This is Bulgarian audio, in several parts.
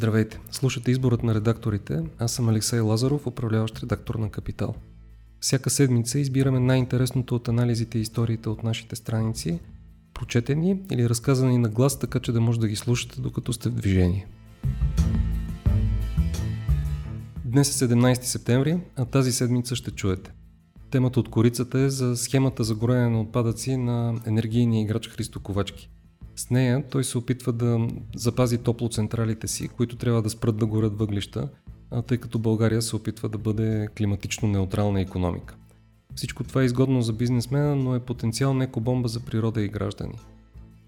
Здравейте! Слушате изборът на редакторите. Аз съм Алексей Лазаров, управляващ редактор на Капитал. Всяка седмица избираме най-интересното от анализите и историите от нашите страници, прочетени или разказани на глас, така че да може да ги слушате докато сте в движение. Днес е 17 септември, а тази седмица ще чуете. Темата от корицата е за схемата за горене на отпадъци на енергийния играч Христо Ковачки – с нея той се опитва да запази топлоцентралите си, които трябва да спрат да горят въглища, тъй като България се опитва да бъде климатично неутрална економика. Всичко това е изгодно за бизнесмена, но е потенциал екобомба за природа и граждани.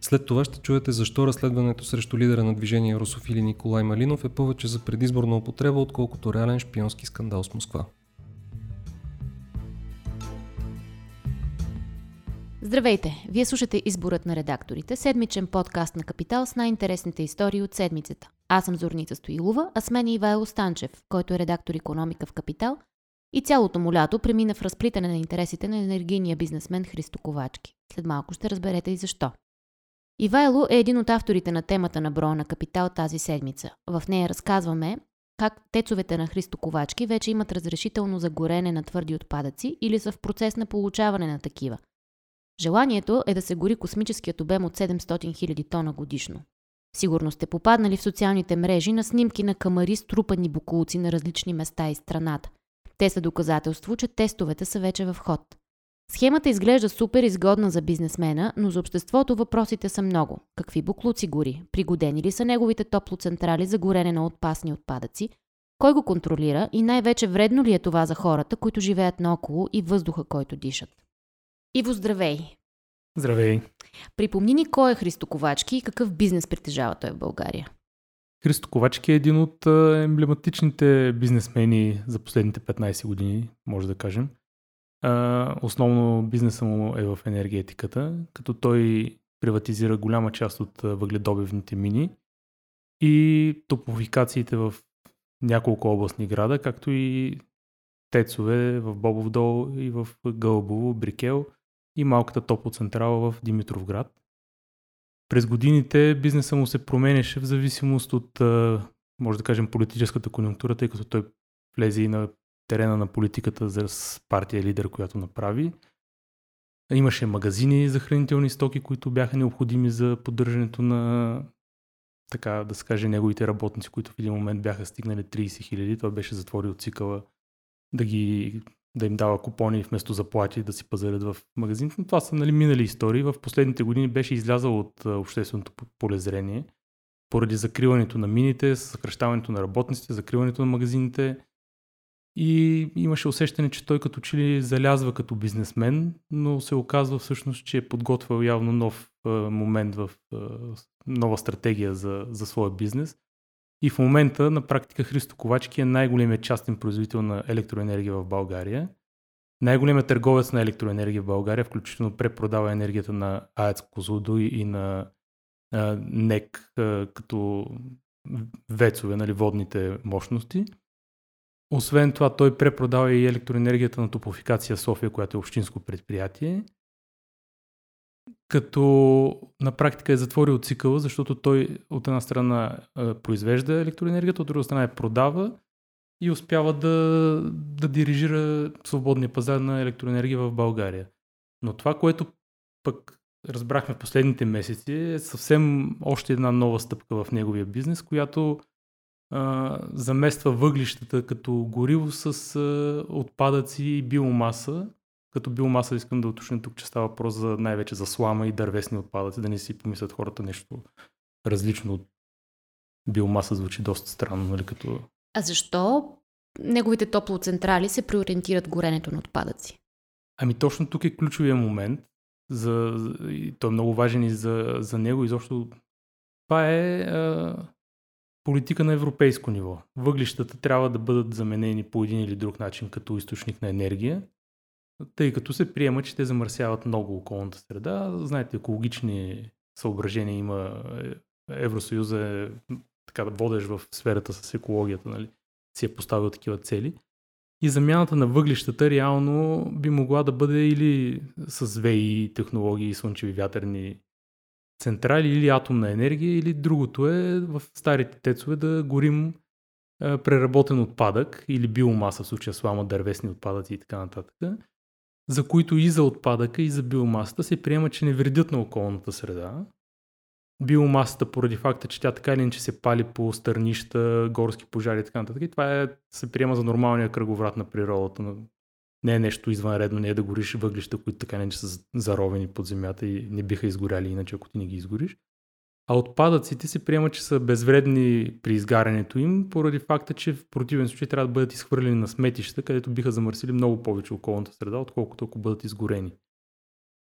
След това ще чуете защо разследването срещу лидера на движение Русофили Николай Малинов е повече за предизборна употреба, отколкото реален шпионски скандал с Москва. Здравейте! Вие слушате Изборът на редакторите, седмичен подкаст на Капитал с най-интересните истории от седмицата. Аз съм Зорница Стоилова, а с мен е Ивайло Станчев, който е редактор економика в Капитал и цялото му лято премина в разплитане на интересите на енергийния бизнесмен Христо Ковачки. След малко ще разберете и защо. Ивайло е един от авторите на темата на броя на Капитал тази седмица. В нея разказваме как тецовете на Христо Ковачки вече имат разрешително за горене на твърди отпадъци или са в процес на получаване на такива – Желанието е да се гори космическият обем от 700 000 тона годишно. Сигурно сте попаднали в социалните мрежи на снимки на камари с трупани букулци на различни места из страната. Те са доказателство, че тестовете са вече в ход. Схемата изглежда супер изгодна за бизнесмена, но за обществото въпросите са много. Какви буклуци гори? Пригодени ли са неговите топлоцентрали за горене на отпасни отпадъци? Кой го контролира и най-вече вредно ли е това за хората, които живеят наоколо и въздуха, който дишат? Иво, здравей! Здравей! Припомни ни кой е Христо Ковачки и какъв бизнес притежава той в България. Христо Ковачки е един от емблематичните бизнесмени за последните 15 години, може да кажем. Основно бизнеса му е в енергетиката, като той приватизира голяма част от въгледобивните мини и топлофикациите в няколко областни града, както и тецове в Бобов дол и в Гълбово, Брикел – и малката топлоцентрала в Димитровград. През годините бизнеса му се променяше в зависимост от, може да кажем, политическата конъюнктура, тъй като той влезе и на терена на политиката за партия лидер, която направи. Имаше магазини за хранителни стоки, които бяха необходими за поддържането на така да се каже, неговите работници, които в един момент бяха стигнали 30 хиляди. Той беше затворил цикъла да ги да им дава купони вместо заплати да си пазарят в магазините. Но това са нали, минали истории. В последните години беше излязъл от общественото полезрение поради закриването на мините, съкръщаването на работниците, закриването на магазините. И имаше усещане, че той като че ли залязва като бизнесмен, но се оказва всъщност, че е подготвил явно нов момент в нова стратегия за, за своя бизнес. И в момента на практика Христо Ковачки е най-големият частен производител на електроенергия в България. Най-големият търговец на електроенергия в България, включително препродава енергията на АЕЦ Козлодо и на НЕК като вецове, нали, водните мощности. Освен това, той препродава и електроенергията на Топофикация София, която е общинско предприятие като на практика е затворил цикъла, защото той от една страна произвежда електроенергията, от друга страна я продава и успява да, да дирижира свободния пазар на електроенергия в България. Но това, което пък разбрахме в последните месеци, е съвсем още една нова стъпка в неговия бизнес, която а, замества въглищата като гориво с а, отпадъци и биомаса, като биомаса искам да уточня тук, че става въпрос за най-вече за слама и дървесни отпадъци, да не си помислят хората нещо различно от биомаса звучи доста странно, нали, като... А защо неговите топлоцентрали се преориентират горенето на отпадъци? Ами точно тук е ключовия момент. За, и той е много важен и за, за него. Изобщо това е а, политика на европейско ниво. Въглищата трябва да бъдат заменени по един или друг начин като източник на енергия тъй като се приема, че те замърсяват много околната среда. Знаете, екологични съображения има. Е, Евросъюза е така да водеш в сферата с екологията, нали? си е поставил такива цели. И замяната на въглищата реално би могла да бъде или с ВИ технологии, слънчеви вятърни централи или атомна енергия, или другото е в старите тецове да горим е, преработен отпадък или биомаса, в случая слама, дървесни отпадъци и така нататък, за които и за отпадъка, и за биомасата се приема, че не вредят на околната среда. Биомасата, поради факта, че тя така или иначе се пали по стърнища, горски пожари и така нататък, и това е, се приема за нормалния кръговрат на природата. Не е нещо извънредно, не е да гориш въглища, които така не са заровени под земята и не биха изгоряли иначе, ако ти не ги изгориш. А отпадъците се приема, че са безвредни при изгарянето им, поради факта, че в противен случай трябва да бъдат изхвърлени на сметища, където биха замърсили много повече околната среда, отколкото ако бъдат изгорени.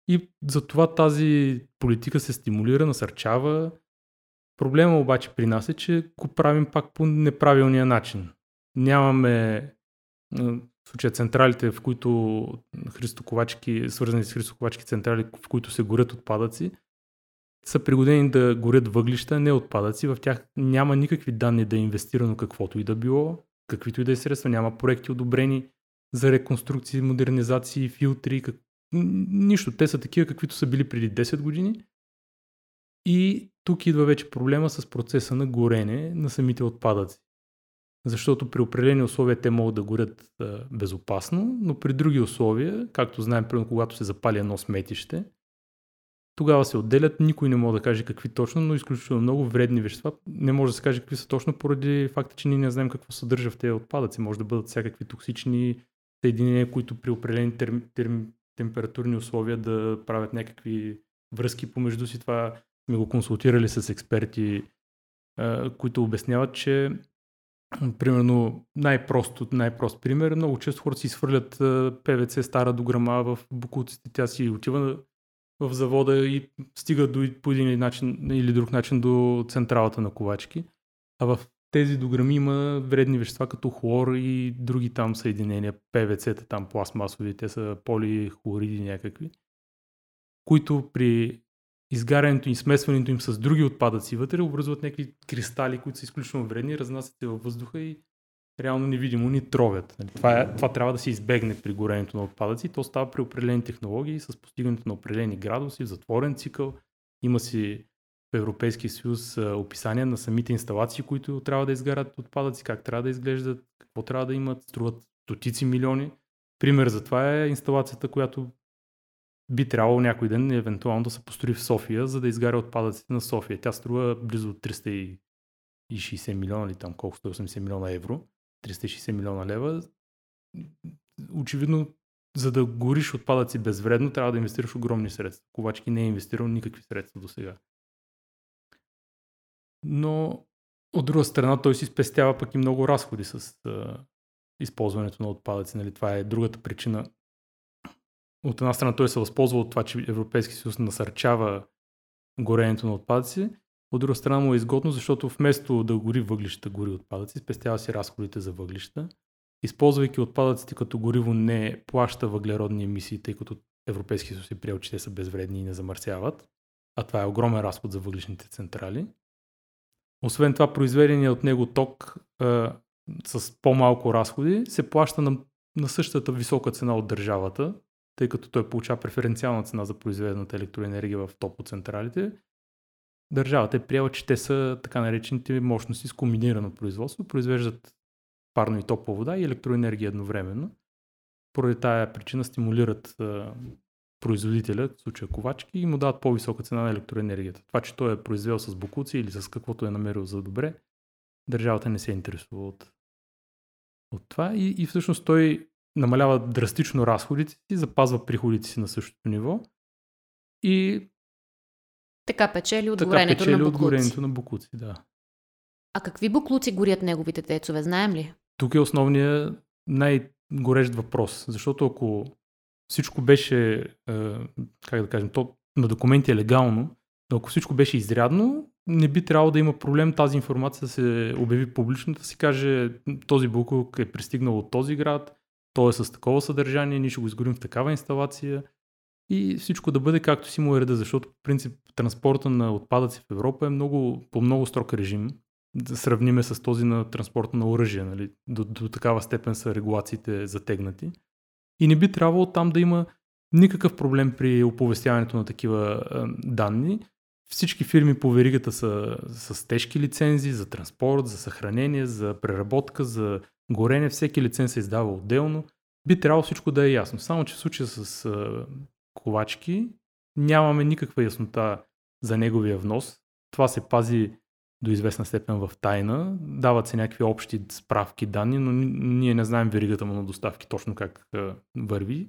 И затова тази политика се стимулира, насърчава. Проблема обаче при нас е, че го правим пак по неправилния начин. Нямаме в случая централите, в които христоковачки, свързани с христоковачки централи, в които се горят отпадъци, са пригодени да горят въглища, не отпадъци. В тях няма никакви данни да е инвестирано каквото и да било, каквито и да е средства, няма проекти одобрени за реконструкции, модернизации, филтри, как... нищо. Те са такива, каквито са били преди 10 години. И тук идва вече проблема с процеса на горене на самите отпадъци. Защото при определени условия те могат да горят безопасно, но при други условия, както знаем, примерно когато се запали едно сметище, тогава се отделят, никой не може да каже какви точно, но изключително много вредни вещества. Не може да се каже какви са точно поради факта, че ние не знаем какво съдържа в тези отпадъци. Може да бъдат всякакви токсични съединения, които при определени терм, терм, температурни условия да правят някакви връзки помежду си. Това сме го консултирали с експерти, които обясняват, че примерно най-прост, най-прост пример, много често хората си свърлят ПВЦ стара дограма в букуците, тя си отива в завода и стига до, по един начин или друг начин до централата на ковачки. А в тези дограми има вредни вещества като хлор и други там съединения, ПВЦ-та там пластмасови, те са полихлориди някакви, които при изгарянето и смесването им с други отпадъци вътре образуват някакви кристали, които са изключително вредни, разнасят се във въздуха и реално невидимо ни тровят. Нали, това, е, това трябва да се избегне при горенето на отпадъци. То става при определени технологии с постигането на определени градуси, затворен цикъл. Има си в Европейския съюз описания на самите инсталации, които трябва да изгарят отпадъци, как трябва да изглеждат, какво трябва да имат, струват стотици милиони. Пример за това е инсталацията, която би трябвало някой ден евентуално да се построи в София, за да изгаря отпадъците на София. Тя струва близо 360 милиона или там колко 180 милиона евро. 360 милиона лева, очевидно, за да гориш отпадъци безвредно, трябва да инвестираш огромни средства. Ковачки не е инвестирал никакви средства до сега. Но от друга страна той си спестява пък и много разходи с а, използването на отпадъци. Нали? Това е другата причина. От една страна той се възползва от това, че Европейски съюз насърчава горенето на отпадъци, от друга страна му е изгодно, защото вместо да гори въглища, гори отпадъци, спестява си разходите за въглища. Използвайки отпадъците като гориво не плаща въглеродни емисии, тъй като Европейския съюз е приел, че те са безвредни и не замърсяват, а това е огромен разход за въглишните централи. Освен това, произведения от него ток а, с по-малко разходи се плаща на, на същата висока цена от държавата, тъй като той получава преференциална цена за произведената електроенергия в топоцентралите държавата е приела, че те са така наречените мощности с комбинирано производство, произвеждат парно и топла вода и електроенергия едновременно. Поради тая причина стимулират производителя, в случая ковачки, и му дават по-висока цена на електроенергията. Това, че той е произвел с бокуци или с каквото е намерил за добре, държавата не се интересува от, от това и, и всъщност той намалява драстично разходите си, запазва приходите си на същото ниво и така печели от така горенето печели на буклуци. от горенето на буклуци, да. А какви буклуци горят неговите тецове, знаем ли? Тук е основният най-горещ въпрос, защото ако всичко беше, е, как да кажем, то на документи е легално, но ако всичко беше изрядно, не би трябвало да има проблем тази информация да се обяви публично, да се каже този буклук е пристигнал от този град, той е с такова съдържание, ние ще го изгорим в такава инсталация и всичко да бъде както си му е реда, защото по принцип транспорта на отпадъци в Европа е много, по много строг режим. Да сравниме с този на транспорта на оръжие. Нали? До, до такава степен са регулациите затегнати. И не би трябвало там да има никакъв проблем при оповестяването на такива е, данни. всички фирми по веригата са с тежки лицензии за транспорт, за съхранение, за преработка, за горене. Всеки лиценз се издава отделно. Би трябвало всичко да е ясно. Само, че в случая с ковачки нямаме никаква яснота за неговия внос. Това се пази до известна степен в тайна. Дават се някакви общи справки, данни, но ние не знаем веригата му на доставки точно как върви.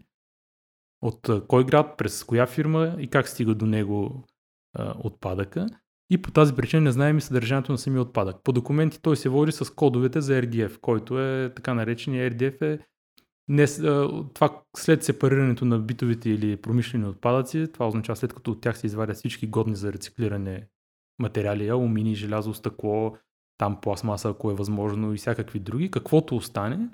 От кой град, през коя фирма и как стига до него отпадъка. И по тази причина не знаем и съдържанието на самия отпадък. По документи той се води с кодовете за RDF, който е така наречения RDF е не, това след сепарирането на битовите или промишлени отпадъци, това означава след като от тях се извадят всички годни за рециклиране материали, алумини, желязо, стъкло, там пластмаса, ако е възможно и всякакви други, каквото остане,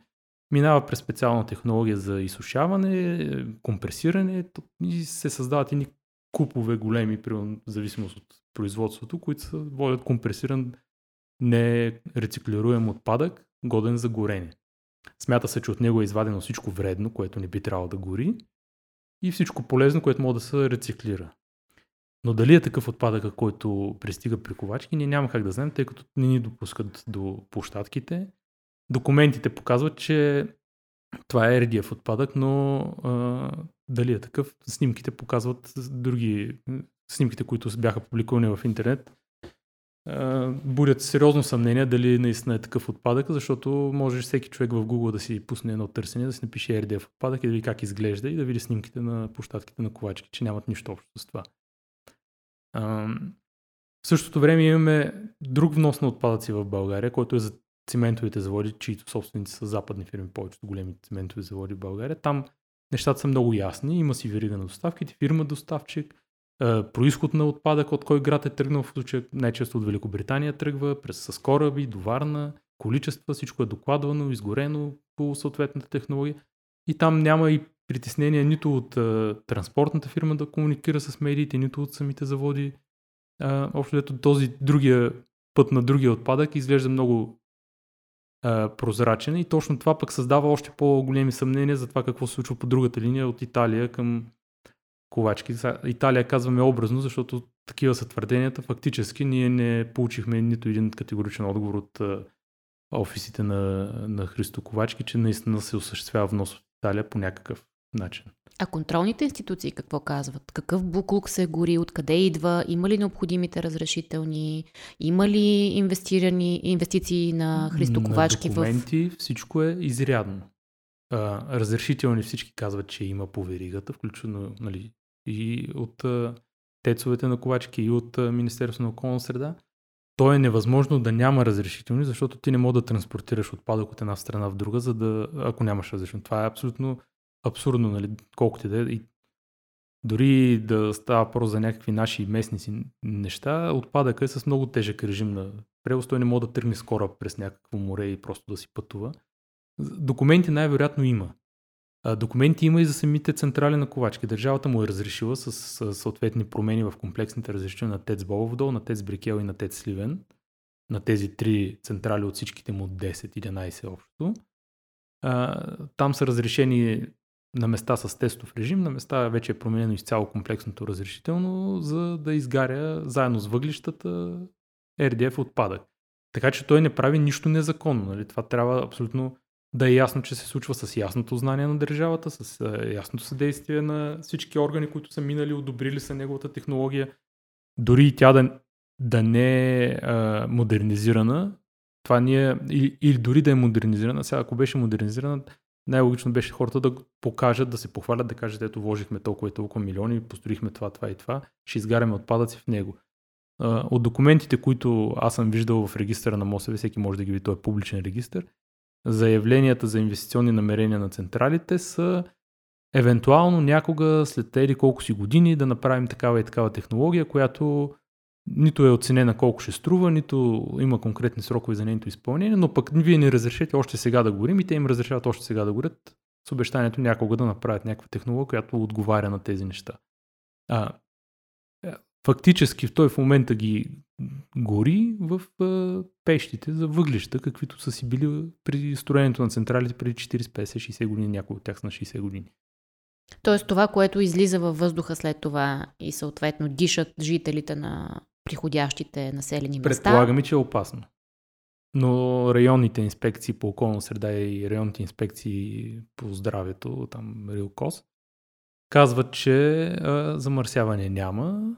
минава през специална технология за изсушаване, компресиране и се създават едни купове големи, в зависимост от производството, които са водят компресиран нерециклируем отпадък, годен за горене. Смята се, че от него е извадено всичко вредно, което не би трябвало да гори и всичко полезно, което може да се рециклира. Но дали е такъв отпадък, който пристига при ковачки, ние няма как да знаем, тъй като не ни допускат до площадките. Документите показват, че това е редиев отпадък, но а, дали е такъв, снимките показват други снимките, които бяха публикувани в интернет, будят сериозно съмнение дали наистина е такъв отпадък, защото може всеки човек в Google да си пусне едно търсене, да си напише RDF отпадък и да види как изглежда и да види снимките на площадките на ковачки, че нямат нищо общо с това. В същото време имаме друг внос на отпадъци в България, който е за циментовите заводи, чието собственици са западни фирми, повечето големи циментови заводи в България. Там нещата са много ясни. Има си верига на доставките, фирма доставчик, происход на отпадък, от кой град е тръгнал, в случая най-често от Великобритания тръгва, през с кораби, до Варна, количества, всичко е докладвано, изгорено по съответната технология. И там няма и притеснение нито от а, транспортната фирма да комуникира с медиите, нито от самите заводи. А, общо ето този другия път на другия отпадък изглежда много а, прозрачен и точно това пък създава още по-големи съмнения за това какво се случва по другата линия от Италия към ковачки. Италия казваме образно, защото такива са твърденията. Фактически ние не получихме нито един категоричен отговор от офисите на, на Христо Ковачки, че наистина се осъществява внос от Италия по някакъв начин. А контролните институции какво казват? Какъв буклук се гори, откъде идва, има ли необходимите разрешителни, има ли инвестирани, инвестиции на Христо Ковачки? На документи в... всичко е изрядно. А, разрешителни всички казват, че има по веригата, включително нали, и от тецовете на ковачки, и от Министерството на околна среда. То е невъзможно да няма разрешителни, защото ти не мога да транспортираш отпадък от една страна в друга, за да, ако нямаш разрешителни. Това е абсолютно абсурдно, нали, колкото да е. И дори да става въпрос за някакви наши местни си неща, отпадъка е с много тежък режим на превоз. Той не може да тръгне скоро през някакво море и просто да си пътува. Документи най-вероятно има. Документи има и за самите централи на ковачки. Държавата му е разрешила с, с съответни промени в комплексните разрешения на ТЕЦ Бобов дол, на ТЕЦ Брикел и на ТЕЦ Сливен. На тези три централи от всичките му 10-11 общо. А, там са разрешени на места с тестов режим, на места вече е променено изцяло комплексното разрешително, за да изгаря заедно с въглищата RDF отпадък. Така че той не прави нищо незаконно. Нали? Това трябва абсолютно да е ясно, че се случва с ясното знание на държавата, с ясното съдействие на всички органи, които са минали, одобрили са неговата технология. Дори и тя да, да не е а, модернизирана, това ние, или, или дори да е модернизирана, сега ако беше модернизирана, най-логично беше хората да покажат, да се похвалят, да кажат, ето вложихме толкова и толкова милиони, построихме това, това и това, ще изгаряме отпадъци в него. От документите, които аз съм виждал в регистъра на МОСВ, всеки може да ги види, той е публичен регистр, заявленията за инвестиционни намерения на централите са евентуално някога след тези колко си години да направим такава и такава технология, която нито е оценена колко ще струва, нито има конкретни срокове за нейното изпълнение, но пък вие ни разрешите още сега да горим и те им разрешават още сега да горят с обещанието някога да направят някаква технология, която отговаря на тези неща. А, е, фактически той в момента ги гори в пещите за въглища, каквито са си били при строенето на централите преди 40, 50, 60 години, някои от тях са на 60 години. Тоест това, което излиза във въздуха след това и съответно дишат жителите на приходящите населени места. Предполагаме, че е опасно. Но районните инспекции по околна среда и районните инспекции по здравето, там Рилкос, казват, че а, замърсяване няма.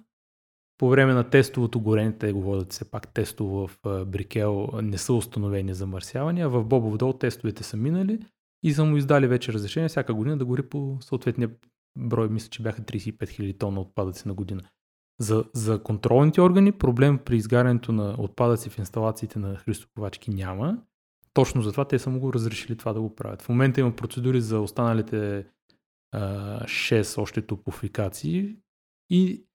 По време на тестовото горене, те го водят все пак тестово в Брикел, не са установени замърсявания. В Бобов дол тестовете са минали и са му издали вече разрешение всяка година да гори по съответния брой, мисля, че бяха 35 000 тона отпадъци на година. За, за контролните органи проблем при изгарянето на отпадъци в инсталациите на христоковачки няма. Точно затова те са му го разрешили това да го правят. В момента има процедури за останалите а, 6 още топофикации и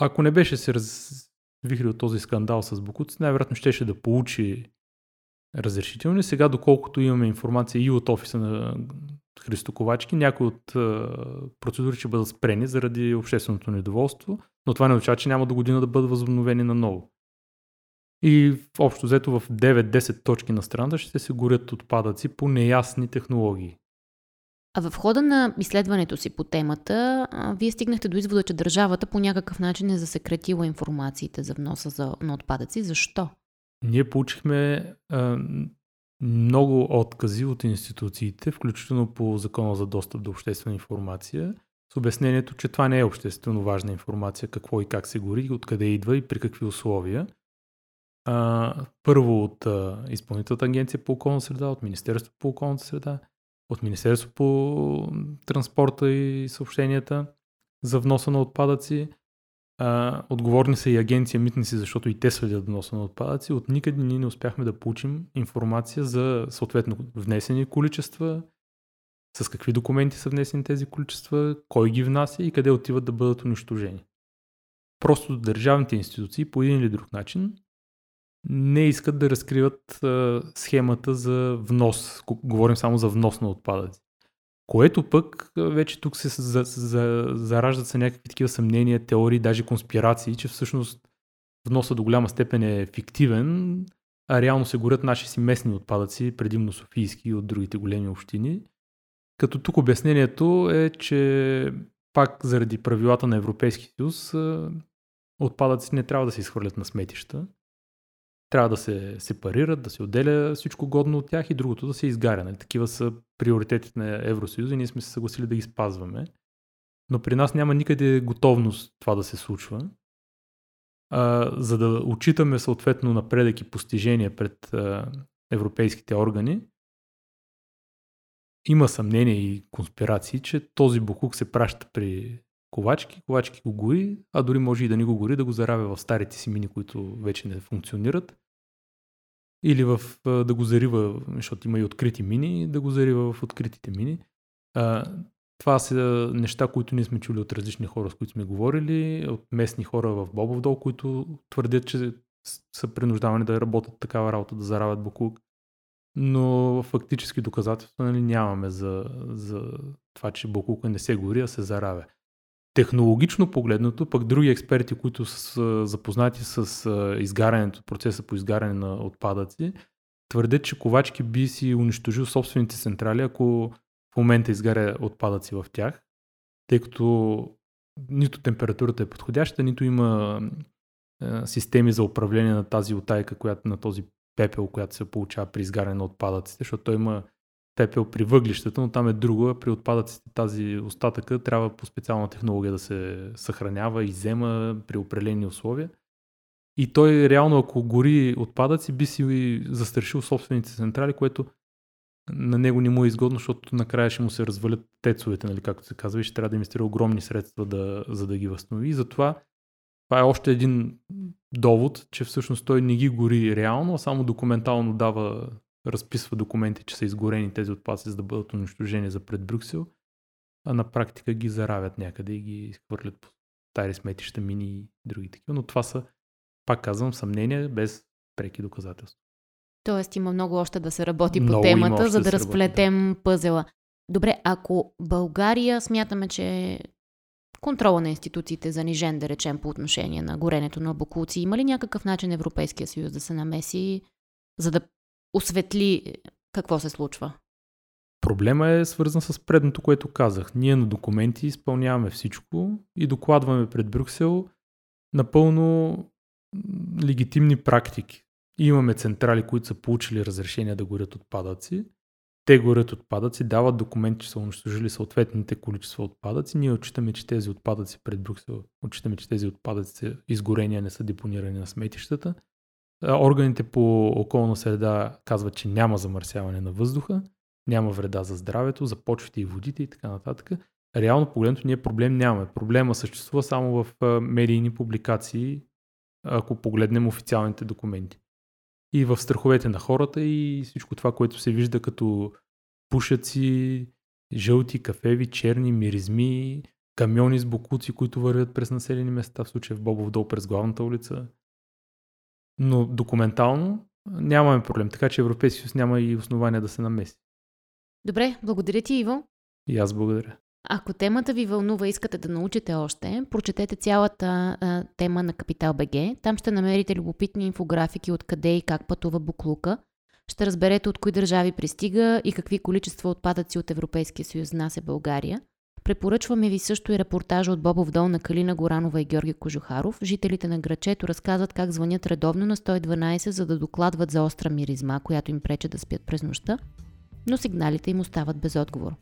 ако не беше се развихрил този скандал с Бокуци, най-вероятно щеше да получи разрешителни. Сега, доколкото имаме информация и от офиса на Христо Ковачки, някои от процедури ще бъдат спрени заради общественото недоволство, но това не означава, че няма до година да бъдат възобновени наново. И общо взето в 9-10 точки на страната ще се горят отпадъци по неясни технологии. А в хода на изследването си по темата, вие стигнахте до извода, че държавата по някакъв начин е засекретила информациите за вноса за, на отпадъци. Защо? Ние получихме а, много откази от институциите, включително по закона за достъп до обществена информация, с обяснението, че това не е обществено важна информация, какво и как се гори, откъде идва и при какви условия. А, първо от а, Изпълнителната агенция по околна среда, от Министерството по околната среда, от Министерството по транспорта и съобщенията за вноса на отпадъци, а, отговорни са и агенция митници, защото и те следят вноса на отпадъци. От никъде ние не успяхме да получим информация за съответно внесени количества, с какви документи са внесени тези количества, кой ги внася и къде отиват да бъдат унищожени. Просто държавните институции по един или друг начин не искат да разкриват а, схемата за внос. Говорим само за внос на отпадъци. Което пък вече тук се за, за, зараждат се някакви такива съмнения, теории, даже конспирации, че всъщност вноса до голяма степен е фиктивен, а реално се горят наши си местни отпадъци, предимно софийски и от другите големи общини. Като тук обяснението е, че пак заради правилата на Европейски съюз отпадъци не трябва да се изхвърлят на сметища, трябва да се сепарират, да се отделя всичко годно от тях и другото да се изгаря. Нали? Такива са приоритетите на Евросъюза и ние сме се съгласили да ги спазваме. Но при нас няма никъде готовност това да се случва. А, за да отчитаме съответно напредък и постижения пред а, европейските органи, има съмнение и конспирации, че този букук се праща при ковачки, ковачки го гори, а дори може и да не го гори, да го заравя в старите си мини, които вече не функционират. Или в, да го зарива, защото има и открити мини, да го зарива в откритите мини. А, това са неща, които ние сме чули от различни хора, с които сме говорили, от местни хора в Бобов дол, които твърдят, че са принуждавани да работят такава работа, да заравят буклук. Но фактически доказателства нали, нямаме за, за това, че буклука не се гори, а се заравя. Технологично погледнато, пък други експерти, които са запознати с изгарянето, процеса по изгаряне на отпадъци, твърдят, че Ковачки би си унищожил собствените централи, ако в момента изгаря отпадъци в тях, тъй като нито температурата е подходяща, нито има системи за управление на тази отайка, която, на този пепел, която се получава при изгаряне на отпадъците, защото той има пепел при въглищата, но там е друго, при отпадъците тази остатъка трябва по специална технология да се съхранява и взема при определени условия. И той реално, ако гори отпадъци, би си застрашил собствените централи, което на него не му е изгодно, защото накрая ще му се развалят тецовете, нали, както се казва, и ще трябва да инвестира огромни средства, да, за да ги възстанови. И затова това е още един довод, че всъщност той не ги гори реално, а само документално дава разписва документи, че са изгорени тези отпадъци, за да бъдат унищожени за пред Брюксел, а на практика ги заравят някъде и ги изхвърлят по стари сметища, мини и други такива. Но това са, пак казвам, съмнения без преки доказателства. Тоест има много още да се работи много по темата, за да, да разплетем работи, да. пъзела. Добре, ако България смятаме, че контрола на институциите е занижен, да речем, по отношение на горенето на бокулци, има ли някакъв начин Европейския съюз да се намеси, за да осветли какво се случва? Проблема е свързан с предното, което казах. Ние на документи изпълняваме всичко и докладваме пред Брюксел напълно легитимни практики. Имаме централи, които са получили разрешение да горят отпадъци. Те горят отпадъци, дават документи, че са унищожили съответните количества отпадъци. Ние отчитаме, че тези отпадъци пред Брюксел, отчитаме, че тези отпадъци изгорения не са депонирани на сметищата. Органите по околна среда казват, че няма замърсяване на въздуха, няма вреда за здравето, за почвите и водите и така нататък. Реално погледното ние проблем нямаме. Проблема съществува само в медийни публикации, ако погледнем официалните документи. И в страховете на хората и всичко това, което се вижда като пушаци, жълти, кафеви, черни, миризми, камиони с бокуци, които вървят през населени места, в случая в Бобов дол през главната улица. Но документално нямаме проблем, така че Европейския съюз няма и основания да се намеси. Добре, благодаря ти, Иво. И аз благодаря. Ако темата ви вълнува искате да научите още, прочетете цялата а, тема на Капитал БГ. Там ще намерите любопитни инфографики откъде и как пътува буклука. Ще разберете от кои държави пристига и какви количества отпадъци от Европейския съюз внася България. Препоръчваме ви също и репортажа от Бобов дол на Калина Горанова и Георги Кожухаров. Жителите на грачето разказват как звънят редовно на 112, за да докладват за остра миризма, която им прече да спят през нощта, но сигналите им остават без отговор.